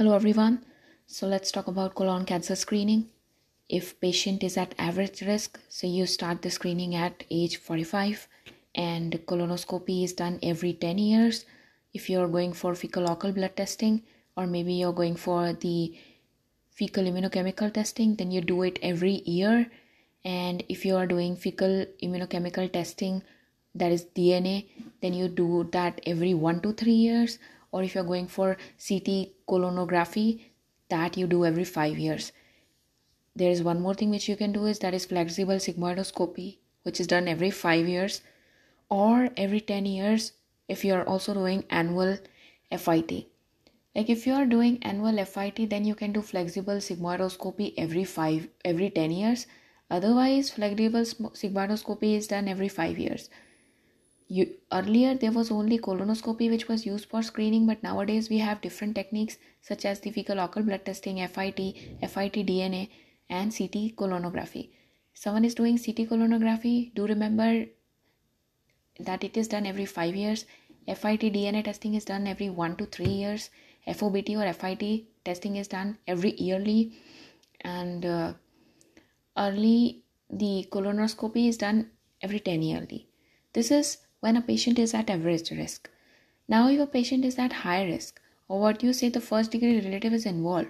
Hello everyone. So let's talk about colon cancer screening. If patient is at average risk, so you start the screening at age 45 and colonoscopy is done every 10 years. If you're going for fecal occult blood testing or maybe you're going for the fecal immunochemical testing, then you do it every year. And if you are doing fecal immunochemical testing, that is DNA, then you do that every 1 to 3 years or if you're going for CT colonography, that you do every five years. There is one more thing which you can do is that is flexible sigmoidoscopy, which is done every five years or every 10 years if you are also doing annual FIT. Like if you are doing annual FIT, then you can do flexible sigmoidoscopy every five every 10 years. Otherwise, flexible sigmoidoscopy is done every five years you, earlier there was only colonoscopy which was used for screening but nowadays we have different techniques such as the fecal occult blood testing fit fit dna and ct colonography someone is doing ct colonography do remember that it is done every 5 years. Fit dna testing is done every 1 to 3 years. Fobt or fit testing is done every yearly. And uh, early the colonoscopy is done every 10 yearly. This is when a patient is at average risk. Now, if a patient is at high risk, or what you say the first degree relative is involved,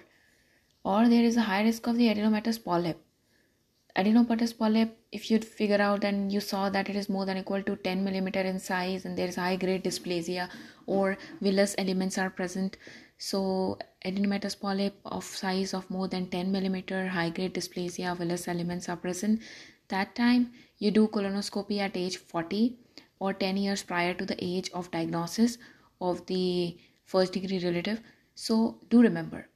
or there is a high risk of the adenomatous polyp. Adenomatous polyp, if you figure out and you saw that it is more than equal to 10 millimeter in size and there is high grade dysplasia or villous elements are present, so adenomatous polyp of size of more than 10 millimeter, high grade dysplasia, villous elements are present. That time you do colonoscopy at age 40 or 10 years prior to the age of diagnosis of the first degree relative. So, do remember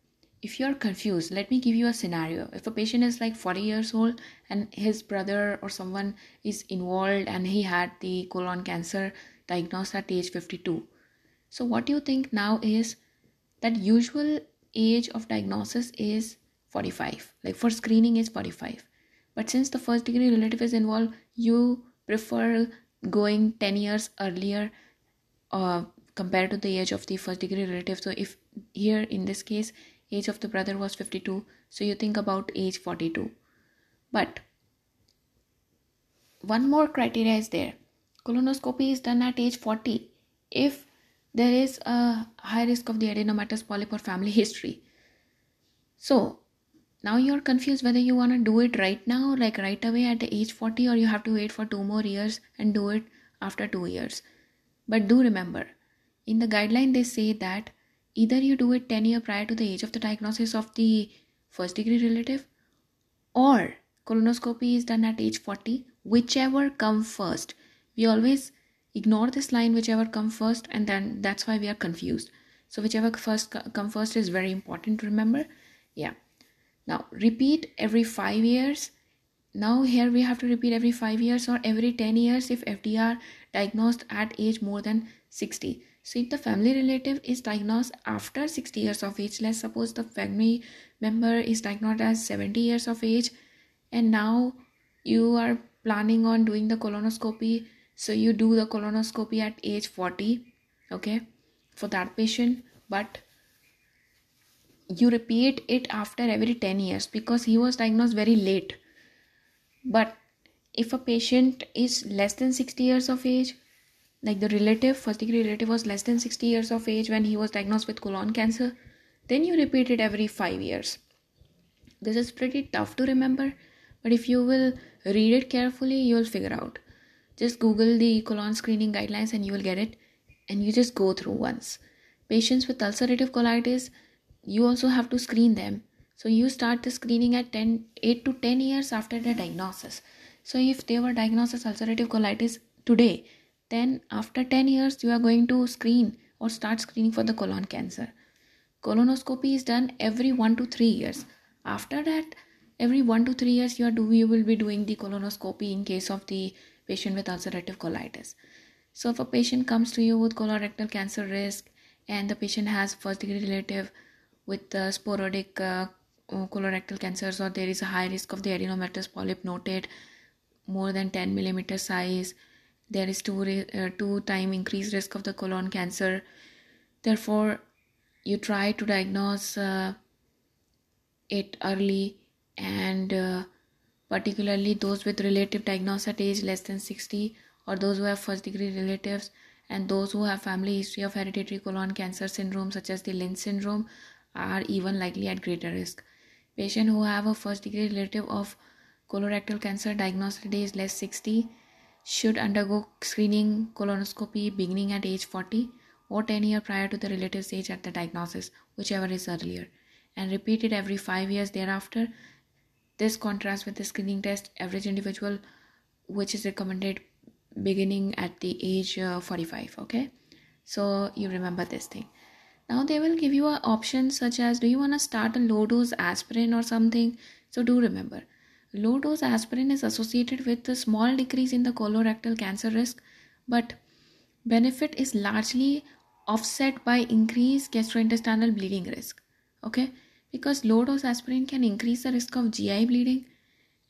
if you are confused, let me give you a scenario. If a patient is like 40 years old and his brother or someone is involved and he had the colon cancer diagnosed at age 52. So, what do you think now is that usual age of diagnosis is 45, like for screening is 45. But since the first degree relative is involved, you prefer going 10 years earlier uh, compared to the age of the first degree relative. So if here in this case age of the brother was 52 so you think about age 42 but one more criteria is there. Colonoscopy is done at age 40 if there is a high risk of the adenomatous polyp or family history. So now you're confused whether you want to do it right now like right away at the age 40 or you have to wait for two more years and do it after two years. But do remember in the guideline they say that either you do it 10 years prior to the age of the diagnosis of the first degree relative or colonoscopy is done at age 40 whichever come first. We always ignore this line whichever come first and then that's why we are confused. So whichever first come first is very important to remember. Yeah now repeat every 5 years. Now here we have to repeat every 5 years or every 10 years if fdr diagnosed at age more than 60 so if the family relative is diagnosed after 60 years of age let's suppose the family member is diagnosed as 70 years of age and now you are planning on doing the colonoscopy so you do the colonoscopy at age 40 okay for that patient but you repeat it after every 10 years because he was diagnosed very late. But if a patient is less than 60 years of age like the relative first degree relative was less than 60 years of age when he was diagnosed with colon cancer then you repeat it every 5 years. This is pretty tough to remember but if you will read it carefully you will figure out. Just google the colon screening guidelines and you will get it and you just go through once. Patients with ulcerative colitis you also have to screen them. So you start the screening at 10 8 to 10 years after the diagnosis. So if they were diagnosed as ulcerative colitis today then after 10 years you are going to screen or start screening for the colon cancer. Colonoscopy is done every 1 to 3 years. After that every 1 to 3 years you are do you will be doing the colonoscopy in case of the patient with ulcerative colitis. So if a patient comes to you with colorectal cancer risk and the patient has first degree relative with uh, sporadic uh, colorectal cancers or there is a high risk of the adenomatous polyp noted more than 10 millimeter size. There is two uh, two time increased risk of the colon cancer. Therefore you try to diagnose uh, it early and uh, particularly those with relative diagnosis at age less than 60 or those who have first degree relatives and those who have family history of hereditary colon cancer syndrome such as the Lynch syndrome are even likely at greater risk. Patients who have a first degree relative of colorectal cancer diagnosed at age less 60 should undergo screening colonoscopy beginning at age 40 or 10 years prior to the relative's age at the diagnosis, whichever is earlier, and repeated every 5 years thereafter. This contrasts with the screening test average individual, which is recommended beginning at the age uh, 45. Okay, so you remember this thing. Now they will give you an option such as do you want to start a low dose aspirin or something? So do remember low dose aspirin is associated with a small decrease in the colorectal cancer risk, but benefit is largely offset by increased gastrointestinal bleeding risk. Okay, because low dose aspirin can increase the risk of GI bleeding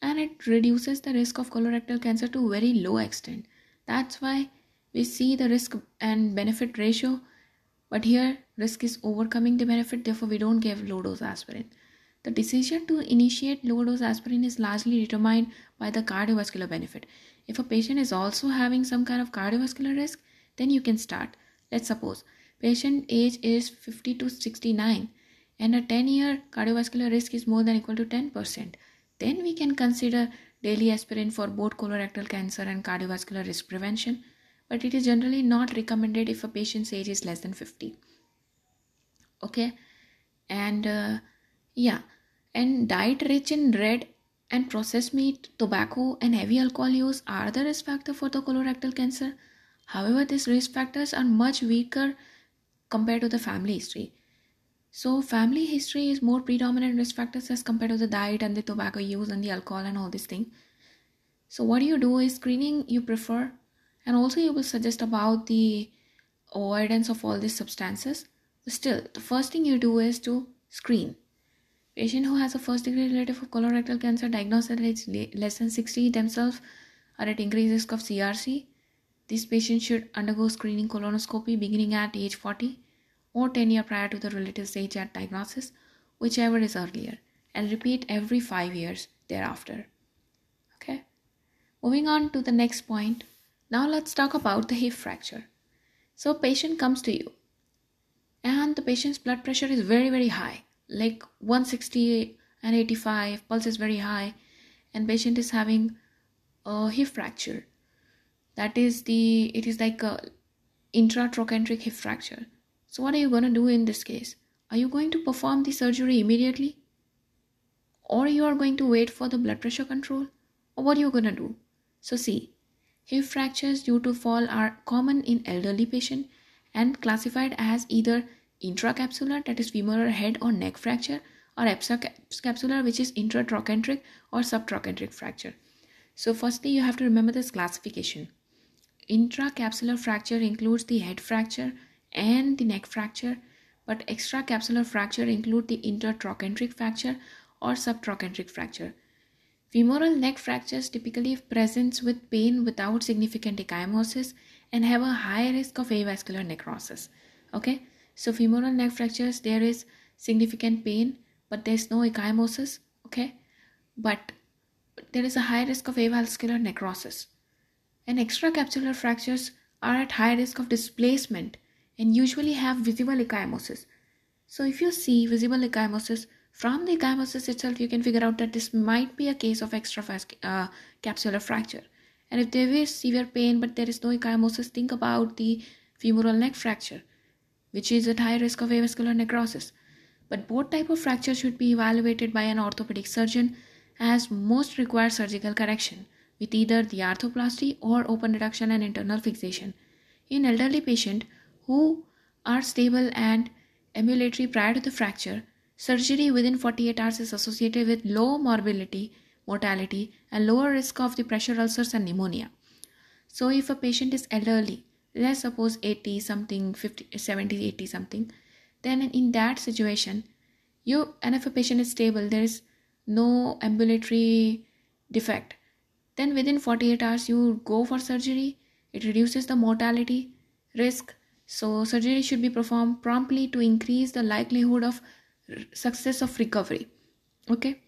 and it reduces the risk of colorectal cancer to very low extent. That's why we see the risk and benefit ratio, but here risk is overcoming the benefit, therefore, we don't give low dose aspirin. The decision to initiate low dose aspirin is largely determined by the cardiovascular benefit. If a patient is also having some kind of cardiovascular risk, then you can start. Let's suppose patient age is 50 to 69 and a 10 year cardiovascular risk is more than equal to 10%. Then we can consider daily aspirin for both colorectal cancer and cardiovascular risk prevention, but it is generally not recommended if a patient's age is less than 50. Okay, and uh, yeah, and diet rich in red and processed meat, tobacco, and heavy alcohol use are the risk factor for the colorectal cancer. However, these risk factors are much weaker compared to the family history. So, family history is more predominant risk factors as compared to the diet and the tobacco use and the alcohol and all these things. So, what you do is screening you prefer, and also you will suggest about the avoidance of all these substances. Still, the first thing you do is to screen. Patient who has a first degree relative of colorectal cancer diagnosed at age less than 60 themselves are at increased risk of CRC. These patients should undergo screening colonoscopy beginning at age 40 or 10 years prior to the relative's age at diagnosis, whichever is earlier, and repeat every 5 years thereafter. Okay. Moving on to the next point. Now let's talk about the hip fracture. So patient comes to you and the patient's blood pressure is very very high. Like 160 and 85 pulse is very high and patient is having a hip fracture. That is the it is like a intratrochanteric hip fracture. So what are you going to do in this case? Are you going to perform the surgery immediately? Or you are going to wait for the blood pressure control? Or what are you going to do? So see hip fractures due to fall are common in elderly patient and classified as either intracapsular, that is femoral head or neck fracture, or extracapsular, which is intratrochanteric or subtrochanteric fracture. So, firstly, you have to remember this classification. Intracapsular fracture includes the head fracture and the neck fracture, but extracapsular fracture include the intertrochanteric fracture or subtrochanteric fracture. Femoral neck fractures typically presents with pain without significant ecchymosis and have a high risk of avascular necrosis. Okay, so femoral neck fractures, there is significant pain, but there's no ecchymosis. Okay, but there is a high risk of avascular necrosis. And extracapsular fractures are at high risk of displacement and usually have visible ecchymosis. So if you see visible ecchymosis, from the ecchymosis itself, you can figure out that this might be a case of extracapsular uh, fracture. And if there is severe pain but there is no ecchymosis, think about the femoral neck fracture which is at high risk of avascular necrosis. But both type of fractures should be evaluated by an orthopedic surgeon as most require surgical correction with either the arthroplasty or open reduction and internal fixation. In elderly patient who are stable and ambulatory prior to the fracture, surgery within 48 hours is associated with low morbidity, mortality, and lower risk of the pressure ulcers and pneumonia. So, if a patient is elderly let's suppose 80 something 50 70 80 something then in that situation you and if a patient is stable there is no ambulatory defect then within 48 hours you go for surgery it reduces the mortality risk So, surgery should be performed promptly to increase the likelihood of success of recovery. Okay.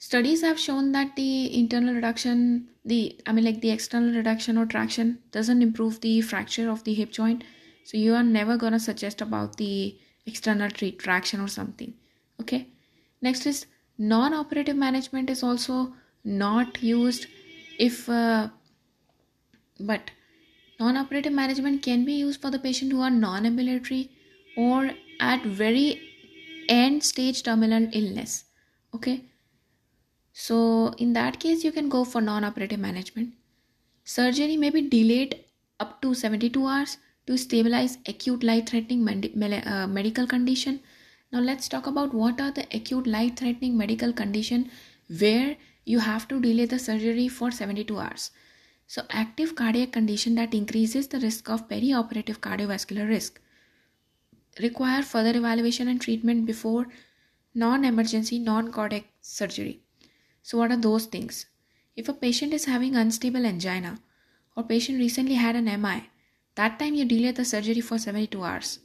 Studies have shown that the internal reduction, the I mean, like the external reduction or traction doesn't improve the fracture of the hip joint. So, you are never gonna suggest about the external traction or something. Okay. Next is non operative management is also not used if, uh, but Non-operative management can be used for the patient who are non-ambulatory or at very end stage terminal illness. Okay. So in that case, you can go for non-operative management. Surgery may be delayed up to 72 hours to stabilize acute life-threatening med- uh, medical condition. Now let's talk about what are the acute life-threatening medical condition where you have to delay the surgery for 72 hours. So, active cardiac condition that increases the risk of perioperative cardiovascular risk require further evaluation and treatment before non-emergency non-cardiac surgery. So, what are those things? If a patient is having unstable angina or patient recently had an MI, that time you delay the surgery for 72 hours.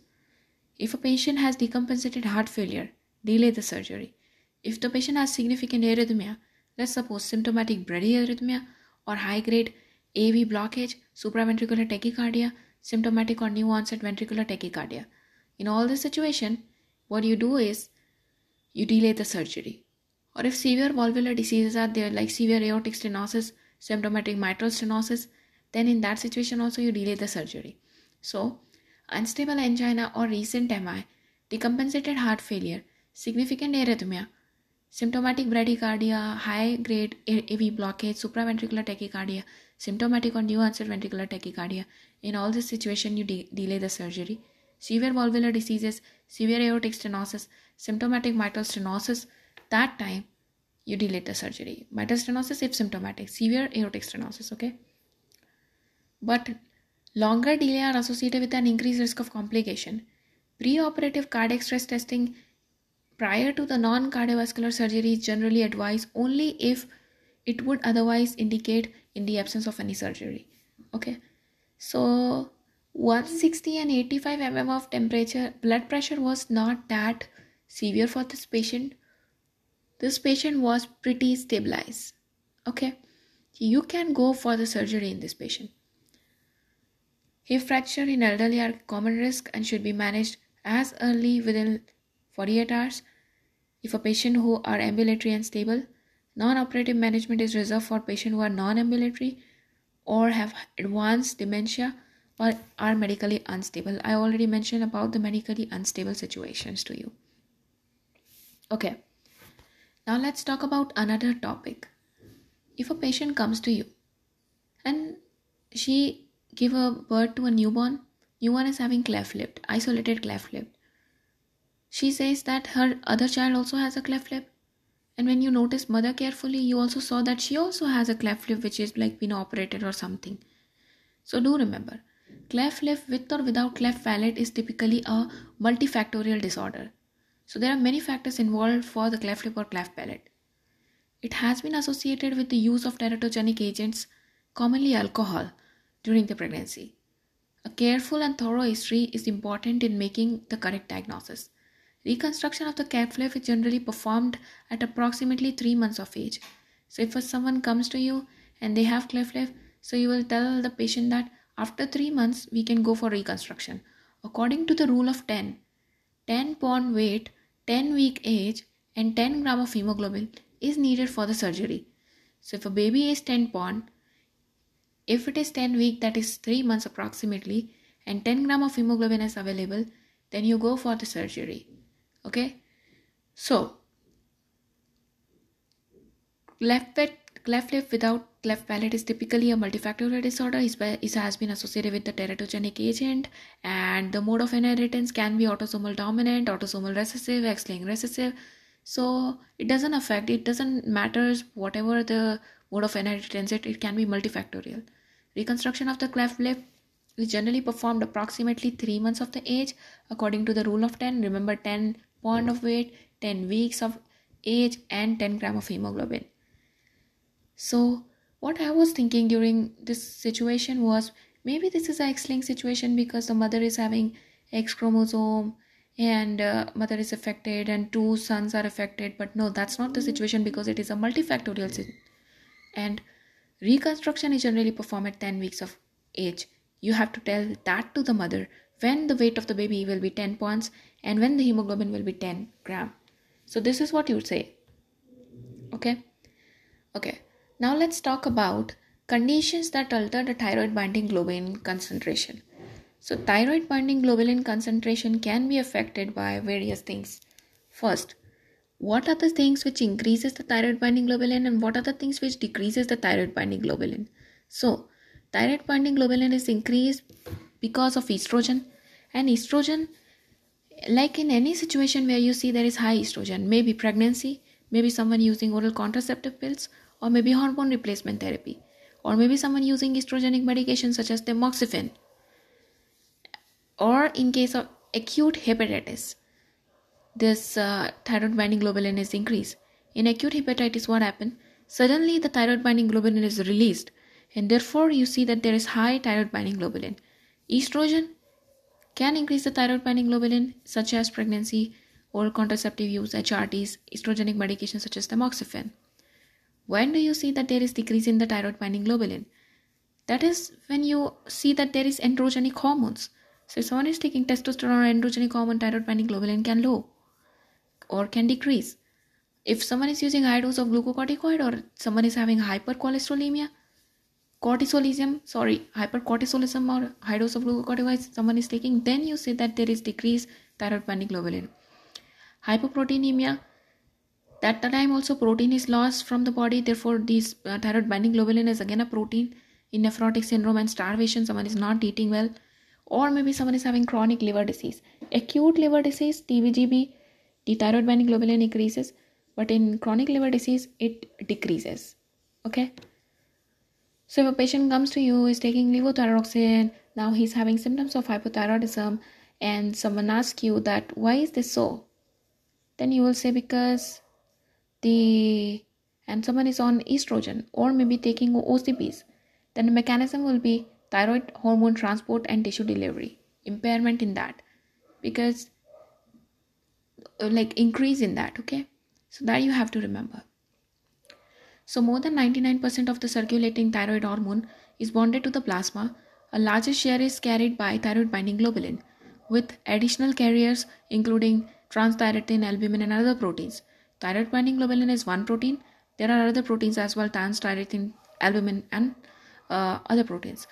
If a patient has decompensated heart failure, delay the surgery. If the patient has significant arrhythmia, let's suppose symptomatic bradyarrhythmia or high grade AV blockage, supraventricular tachycardia, symptomatic or new onset ventricular tachycardia. In all this situation, what you do is you delay the surgery. Or if severe valvular diseases are there, like severe aortic stenosis, symptomatic mitral stenosis, then in that situation also you delay the surgery. So, unstable angina or recent MI, decompensated heart failure, significant arrhythmia, symptomatic bradycardia, high grade AV blockage, supraventricular tachycardia, symptomatic or new onset ventricular tachycardia. In all this situation, you de- delay the surgery. Severe valvular diseases, severe aortic stenosis, symptomatic mitral stenosis, that time you delay the surgery. Mitral stenosis if symptomatic, severe aortic stenosis, okay? But longer delay are associated with an increased risk of complication. Preoperative cardiac stress testing prior to the non cardiovascular surgery is generally advised only if it would otherwise indicate in the absence of any surgery okay so 160 and 85 mm of temperature blood pressure was not that severe for this patient this patient was pretty stabilized okay you can go for the surgery in this patient hip fracture in elderly are common risk and should be managed as early within 48 hours if a patient who are ambulatory and stable Non-operative management is reserved for patients who are non-ambulatory or have advanced dementia or are medically unstable. I already mentioned about the medically unstable situations to you. Okay. Now let's talk about another topic. If a patient comes to you and she give a birth to a newborn, newborn is having cleft lip, isolated cleft lip. She says that her other child also has a cleft lip and when you notice mother carefully, you also saw that she also has a cleft lip which is like been operated or something. So do remember, cleft lip with or without cleft palate is typically a multifactorial disorder. So there are many factors involved for the cleft lip or cleft palate. It has been associated with the use of teratogenic agents, commonly alcohol, during the pregnancy. A careful and thorough history is important in making the correct diagnosis. Reconstruction of the cleft lip is generally performed at approximately 3 months of age. So if someone comes to you and they have cleft lip, so you will tell the patient that after 3 months we can go for reconstruction. According to the rule of 10, 10 pound weight, 10 week age and 10 gram of hemoglobin is needed for the surgery. So if a baby is 10 pound, if it is 10 week that is 3 months approximately and 10 gram of hemoglobin is available, then you go for the surgery okay so left pet cleft lip without cleft palate is typically a multifactorial disorder. It has been associated with the teratogenic agent. And the mode of inheritance can be autosomal dominant autosomal recessive x-linked recessive. So it doesn't affect it doesn't matter whatever the mode of inheritance it, it can be multifactorial. Reconstruction of the cleft lip is generally performed approximately 3 months of the age according to the rule of 10 remember 10 pound of weight, 10 weeks of age, and 10 gram of hemoglobin. So, what I was thinking during this situation was maybe this is a x-linked situation because the mother is having x chromosome and uh, mother is affected and two sons are affected but no that's not the situation because it is a multifactorial situation and reconstruction is generally performed at 10 weeks of age. You have to tell that to the mother when the weight of the baby will be 10 pounds and when the hemoglobin will be 10 gram. So this is what you would say. Okay? Okay now let's talk about conditions that alter the thyroid binding globulin concentration so, thyroid binding globulin concentration can be affected by various things. First, what are the things which increases the thyroid binding globulin and what are the things which decreases the thyroid binding globulin? So, thyroid binding globulin is increased because of estrogen and estrogen like in any situation where you see there is high estrogen maybe pregnancy maybe someone using oral contraceptive pills or maybe hormone replacement therapy or maybe someone using estrogenic medication such as tamoxifen or in case of acute hepatitis this uh, thyroid binding globulin is increased. In acute hepatitis what happens? suddenly the thyroid binding globulin is released and therefore you see that there is high thyroid binding globulin. Estrogen can increase the thyroid binding globulin such as pregnancy or contraceptive use hRTs estrogenic medications such as tamoxifen when do you see that there is decrease in the thyroid binding globulin that is when you see that there is androgenic hormones so if someone is taking testosterone or androgenic hormone, thyroid binding globulin can low or can decrease. If someone is using high dose of glucocorticoid or someone is having hypercholesterolemia, cortisolism, sorry, hypercortisolism or high dose of glucocorticoid someone is taking, then you say that there is decreased thyroid binding globulin. Hypoproteinemia, that time also protein is lost from the body, therefore this uh, thyroid binding globulin is again a protein. In nephrotic syndrome and starvation, someone is not eating well or maybe someone is having chronic liver disease. Acute liver disease tvgb the thyroid binding globulin increases but in chronic liver disease it decreases. Okay? So if a patient comes to you is taking levothyroxine now he's having symptoms of hypothyroidism and someone asks you that why is this so? Then you will say because the and someone is on estrogen or maybe taking ocps then the mechanism will be thyroid hormone transport and tissue delivery. Impairment in that. Because uh, like increase in that okay? So that you have to remember. So more than 99% of the circulating thyroid hormone is bonded to the plasma. A larger share is carried by thyroid binding globulin with additional carriers including transthyretin albumin and other proteins thyroid binding globulin is one protein there are other proteins as well transthyretin albumin and uh, other proteins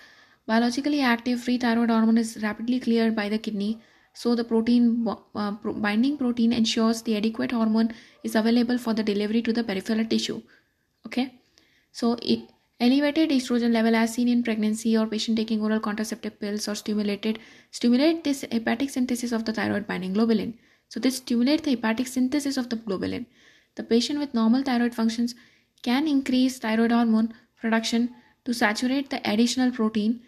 Biologically active free thyroid hormone is rapidly cleared by the kidney, so the protein uh, binding protein ensures the adequate hormone is available for the delivery to the peripheral tissue. Okay, so it, elevated estrogen level as seen in pregnancy or patient taking oral contraceptive pills or stimulated stimulate this hepatic synthesis of the thyroid binding globulin. So this stimulates the hepatic synthesis of the globulin. The patient with normal thyroid functions can increase thyroid hormone production to saturate the additional protein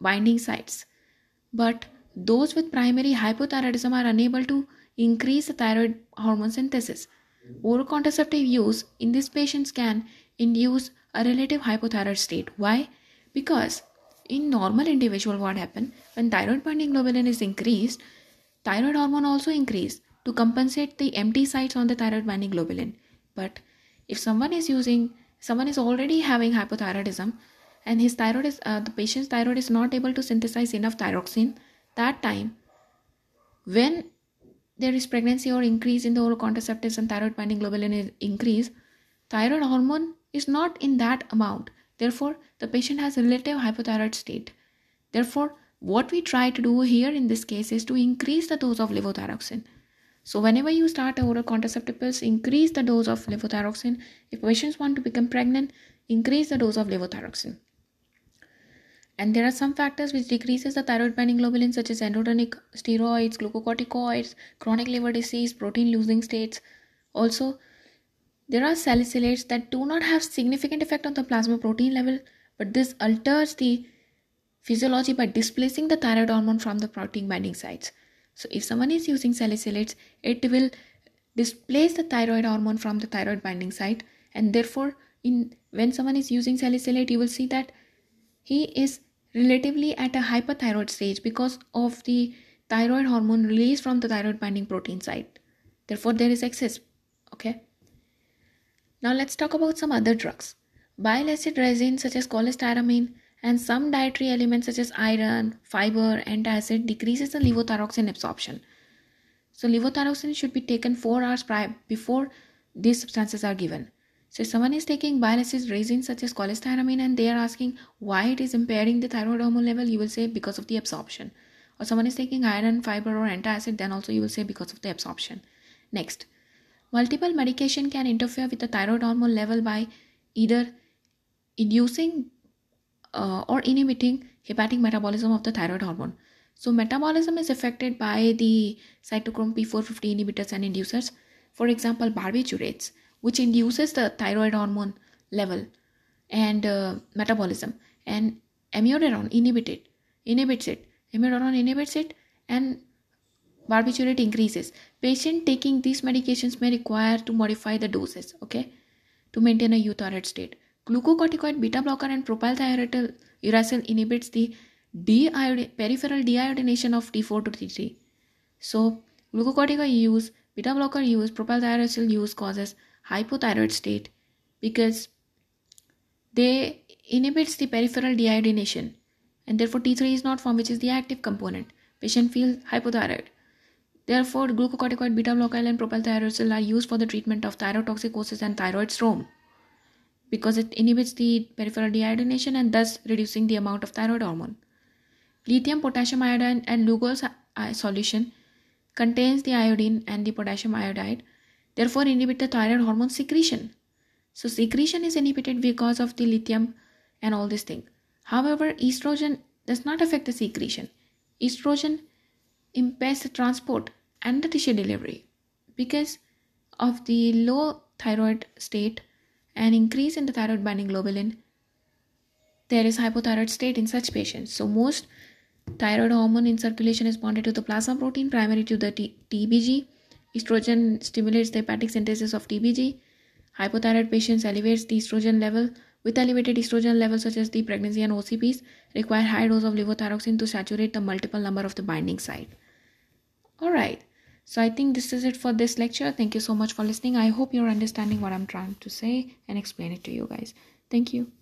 binding sites. But those with primary hypothyroidism are unable to increase the thyroid hormone synthesis. Oral contraceptive use in these patients can induce a relative hypothyroid state. Why? Because in normal individual what happen when thyroid binding globulin is increased, thyroid hormone also increase to compensate the empty sites on the thyroid binding globulin. But if someone is using someone is already having hypothyroidism and his thyroid is uh, the patient's thyroid is not able to synthesize enough thyroxine that time when there is pregnancy or increase in the oral contraceptives and thyroid binding globulin is increase thyroid hormone is not in that amount therefore the patient has relative hypothyroid state therefore what we try to do here in this case is to increase the dose of levothyroxine. So whenever you start oral contraceptive pills increase the dose of levothyroxine. If patients want to become pregnant increase the dose of levothyroxine. And there are some factors which decreases the thyroid binding globulin such as androgenic steroids glucocorticoids chronic liver disease protein losing states. Also there are salicylates that do not have significant effect on the plasma protein level but this alters the physiology by displacing the thyroid hormone from the protein binding sites so if someone is using salicylates it will displace the thyroid hormone from the thyroid binding site and therefore in when someone is using salicylate you will see that he is relatively at a hyperthyroid stage because of the thyroid hormone released from the thyroid binding protein site. Therefore, there is excess. Okay. Now let's talk about some other drugs. Bile acid resins such as cholestyramine and some dietary elements such as iron, fiber, and antacid decreases the levothyroxine absorption. So levothyroxine should be taken 4 hours prior before these substances are given. So if someone is taking bile acid resin such as cholestyramine and they are asking why it is impairing the thyroid hormone level, you will say because of the absorption. Or someone is taking iron, fiber or antacid, then also you will say because of the absorption. Next, multiple medication can interfere with the thyroid hormone level by either inducing uh, or inhibiting hepatic metabolism of the thyroid hormone. So metabolism is affected by the cytochrome P450 inhibitors and inducers. For example, barbiturates, which induces the thyroid hormone level and uh, metabolism, and amiodarone inhibit it, inhibits it. Amiodarone inhibits it, and barbiturate increases. Patient taking these medications may require to modify the doses, okay, to maintain a euthyroid state. Glucocorticoid beta blocker and propylthiouracil uracil inhibits the peripheral deiodination of T4 to T3. So, glucocorticoid use, beta blocker use, propylthiouracil use causes hypothyroid state because they inhibits the peripheral deiodination and therefore T3 is not formed which is the active component. Patient feels hypothyroid. Therefore, glucocorticoid beta blocker and propylthiouracil are used for the treatment of thyrotoxicosis and thyroid storm because it inhibits the peripheral deiodination and thus reducing the amount of thyroid hormone. Lithium, potassium iodine, and Lugol's solution contains the iodine and the potassium iodide, therefore inhibit the thyroid hormone secretion. So secretion is inhibited because of the lithium and all this thing. However, estrogen does not affect the secretion. Estrogen impairs the transport and the tissue delivery because of the low thyroid state and increase in the thyroid binding globulin, there is hypothyroid state in such patients. So most thyroid hormone in circulation is bonded to the plasma protein, primary to the T- TBG. Estrogen stimulates the hepatic synthesis of TBG. Hypothyroid patients elevates the estrogen level. With elevated estrogen levels such as the pregnancy and OCPs, require high dose of levothyroxine to saturate the multiple number of the binding site. Alright, so I think this is it for this lecture. Thank you so much for listening. I hope you're understanding what I'm trying to say and explain it to you guys. Thank you.